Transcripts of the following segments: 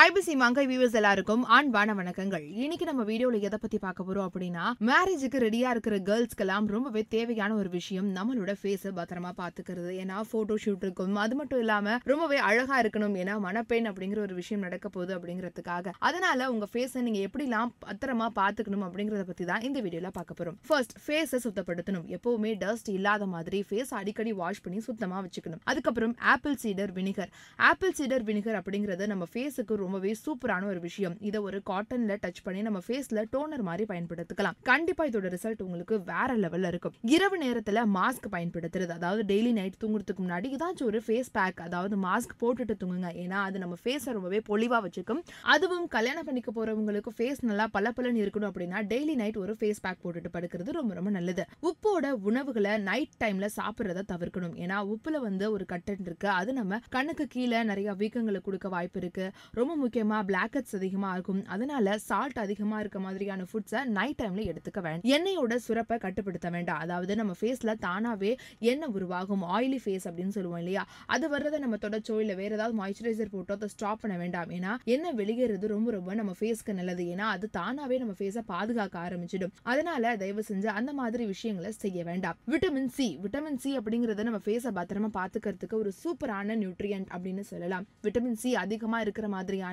IBC மங்கை viewers எல்லாருக்கும் அன்பான வணக்கங்கள். இன்னைக்கு நம்ம வீடியோல எதை பத்தி பார்க்க போறோம் அப்படின்னா மேரேஜுக்கு ரெடியா இருக்கிற கேர்ள்ஸ்க்கெல்லாம் ரொம்பவே தேவையான ஒரு விஷயம் நம்மளோட ஃபேஸை பத்திரமா பாத்துக்கிறது ஏன்னா போட்டோ ஷூட் இருக்கும். அது மட்டும் இல்லாம ரொம்பவே அழகா இருக்கணும். ஏன்னா மனப்பெண் அப்படிங்கிற ஒரு விஷயம் நடக்க போகுது அப்படிங்கிறதுக்காக. அதனால உங்க ஃபேஸை நீங்க எப்படிலாம் பத்திரமா பாத்துக்கணும் அப்படிங்கறத பத்தி தான் இந்த வீடியோல பார்க்க போறோம். ஃபர்ஸ்ட் ஃபேஸை சுத்தப்படுத்தணும். எப்பவுமே டஸ்ட் இல்லாத மாதிரி ஃபேஸ் அடிக்கடி வாஷ் பண்ணி சுத்தமா வச்சுக்கணும். அதுக்கப்புறம் ஆப்பிள் சீடர் வினிகர் ஆப்பிள் சீடர் வினிகர் அப்படிங்கறது நம்ம ஃபேஸுக்கு ரொம்பவே சூப்பரான ஒரு விஷயம். இதை ஒரு காட்டன்ல டச் பண்ணி நம்ம ஃபேஸ்ல டோனர் மாதிரி பயன்படுத்திக்கலாம். கண்டிப்பா இதோட ரிசல்ட் உங்களுக்கு வேற லெவல்ல இருக்கும். இரவு நேரத்துல மாஸ்க் பயன்படுத்துறது அதாவது டெய்லி நைட் தூங்குறதுக்கு முன்னாடி ஏதாச்சும் ஒரு ஃபேஸ் பேக் அதாவது மாஸ்க் போட்டுட்டு தூங்குங்க. ஏன்னா அது நம்ம ஃபேஸை ரொம்பவே பொலிவா வச்சுக்கும். அதுவும் கல்யாணம் பண்ணிக்க போறவங்களுக்கு ஃபேஸ் நல்லா பளபளன்னு இருக்கணும் அப்படின்னா டெய்லி நைட் ஒரு ஃபேஸ் பேக் போட்டுட்டு படுக்கிறது ரொம்ப ரொம்ப நல்லது. உப்போட உணவுகளை நைட் டைம்ல சாப்பிட்றத தவிர்க்கணும். ஏன்னா உப்புல வந்து ஒரு கட்டன் இருக்கு. அது நம்ம கண்ணுக்கு கீழே நிறைய வீக்கங்களை கொடுக்க வாய்ப்பு இருக்கு. ரொம்ப முக்கியமா பிளாக்கெட்ஸ் அதிகமா இருக்கும். அதனால சால்ட் அதிகமா இருக்க மாதிரியான ஃபுட்ஸை நைட் டைம்ல எடுத்துக்க வேண்டாம் எண்ணெயோட சுரப்பை கட்டுப்படுத்த வேண்டாம். அதாவது நம்ம ஃபேஸ்ல தானாவே எண்ணெய் உருவாகும். ஆயிலி ஃபேஸ் அப்படின்னு சொல்லுவோம் இல்லையா? அது வர்றதை நம்ம தொடச்சோ இல்ல வேற ஏதாவது மாய்ஸ்சரைசர் போட்டோ அதை ஸ்டாப் பண்ண வேண்டாம். ஏன்னா எண்ணெய் வெளியேறது ரொம்ப ரொம்ப நம்ம ஃபேஸ்க்கு நல்லது. ஏன்னா அது தானாவே நம்ம ஃபேஸை பாதுகாக்க ஆரம்பிச்சிடும். அதனால தயவு செஞ்சு அந்த மாதிரி விஷயங்களை செய்ய வேண்டாம். விட்டமின் சி விட்டமின் சி அப்படிங்கிறத நம்ம ஃபேஸை பத்திரமா பாத்துக்கிறதுக்கு ஒரு சூப்பரான நியூட்ரியன்ட் அப்படின்னு சொல்லலாம். விட்டமின் சி அதிகமா இருக்கிற மாதிரியான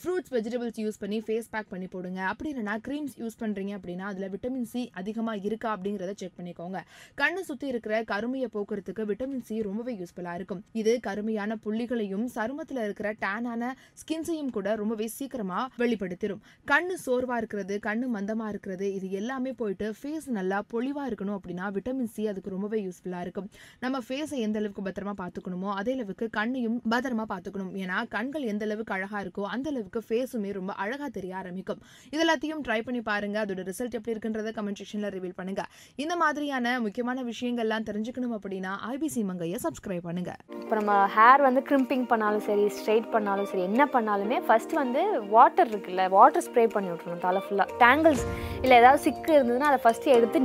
ஃப்ரூட்ஸ் வெஜிடபிள்ஸ் யூஸ் பண்ணி ஃபேஸ் பேக் பண்ணி போடுங்க. அப்படி இல்லைனா க்ரீம்ஸ் யூஸ் பண்ணுறீங்க அப்படின்னா அதில் விட்டமின் சி அதிகமாக இருக்கா அப்படிங்கிறத செக் பண்ணிக்கோங்க. கண்ணு சுற்றி இருக்கிற கருமையை போக்குறதுக்கு விட்டமின் சி ரொம்பவே யூஸ்ஃபுல்லாக இருக்கும். இது கருமையான புள்ளிகளையும் சருமத்தில் இருக்கிற டேனான ஸ்கின்ஸையும் கூட ரொம்பவே சீக்கிரமாக வெளிப்படுத்திடும் கண்ணு சோர்வாக இருக்கிறது கண்ணு மந்தமாக இருக்கிறது இது எல்லாமே போயிட்டு ஃபேஸ் நல்லா பொலிவாக இருக்கணும் அப்படின்னா விட்டமின் சி அதுக்கு ரொம்பவே யூஸ்ஃபுல்லாக இருக்கும். நம்ம ஃபேஸை எந்த அளவுக்கு பத்திரமா பார்த்துக்கணுமோ அதே அளவுக்கு கண்ணையும் பத்திரமா பார்த்துக்கணும். ஏன்னா கண்கள் எந்த அளவுக்கு இருக்கும் இருக்கோ அந்த அளவுக்கு ஃபேஸுமே ரொம்ப அழகாக தெரிய ஆரம்பிக்கும். இது எல்லாத்தையும் ட்ரை பண்ணி பாருங்க. அதோட ரிசல்ட் எப்படி இருக்குன்றத கமெண்ட் செக்ஷனில் ரிவீல் பண்ணுங்க. இந்த மாதிரியான முக்கியமான விஷயங்கள்லாம் தெரிஞ்சுக்கணும் அப்படின்னா ஐபிசி மங்கையை சப்ஸ்கிரைப் பண்ணுங்க. இப்போ நம்ம ஹேர் வந்து கிரிம்பிங் பண்ணாலும் சரி ஸ்ட்ரைட் பண்ணாலும் சரி என்ன பண்ணாலுமே ஃபர்ஸ்ட் வந்து வாட்டர் இருக்குல்ல வாட்டர் ஸ்ப்ரே பண்ணி விட்ருணும் தலை ஃபுல்லாக டேங்கிள்ஸ் இல்லை ஏதாவது சிக்கு இருந்ததுன்னா அதை ஃபஸ்ட்டு எடுத்து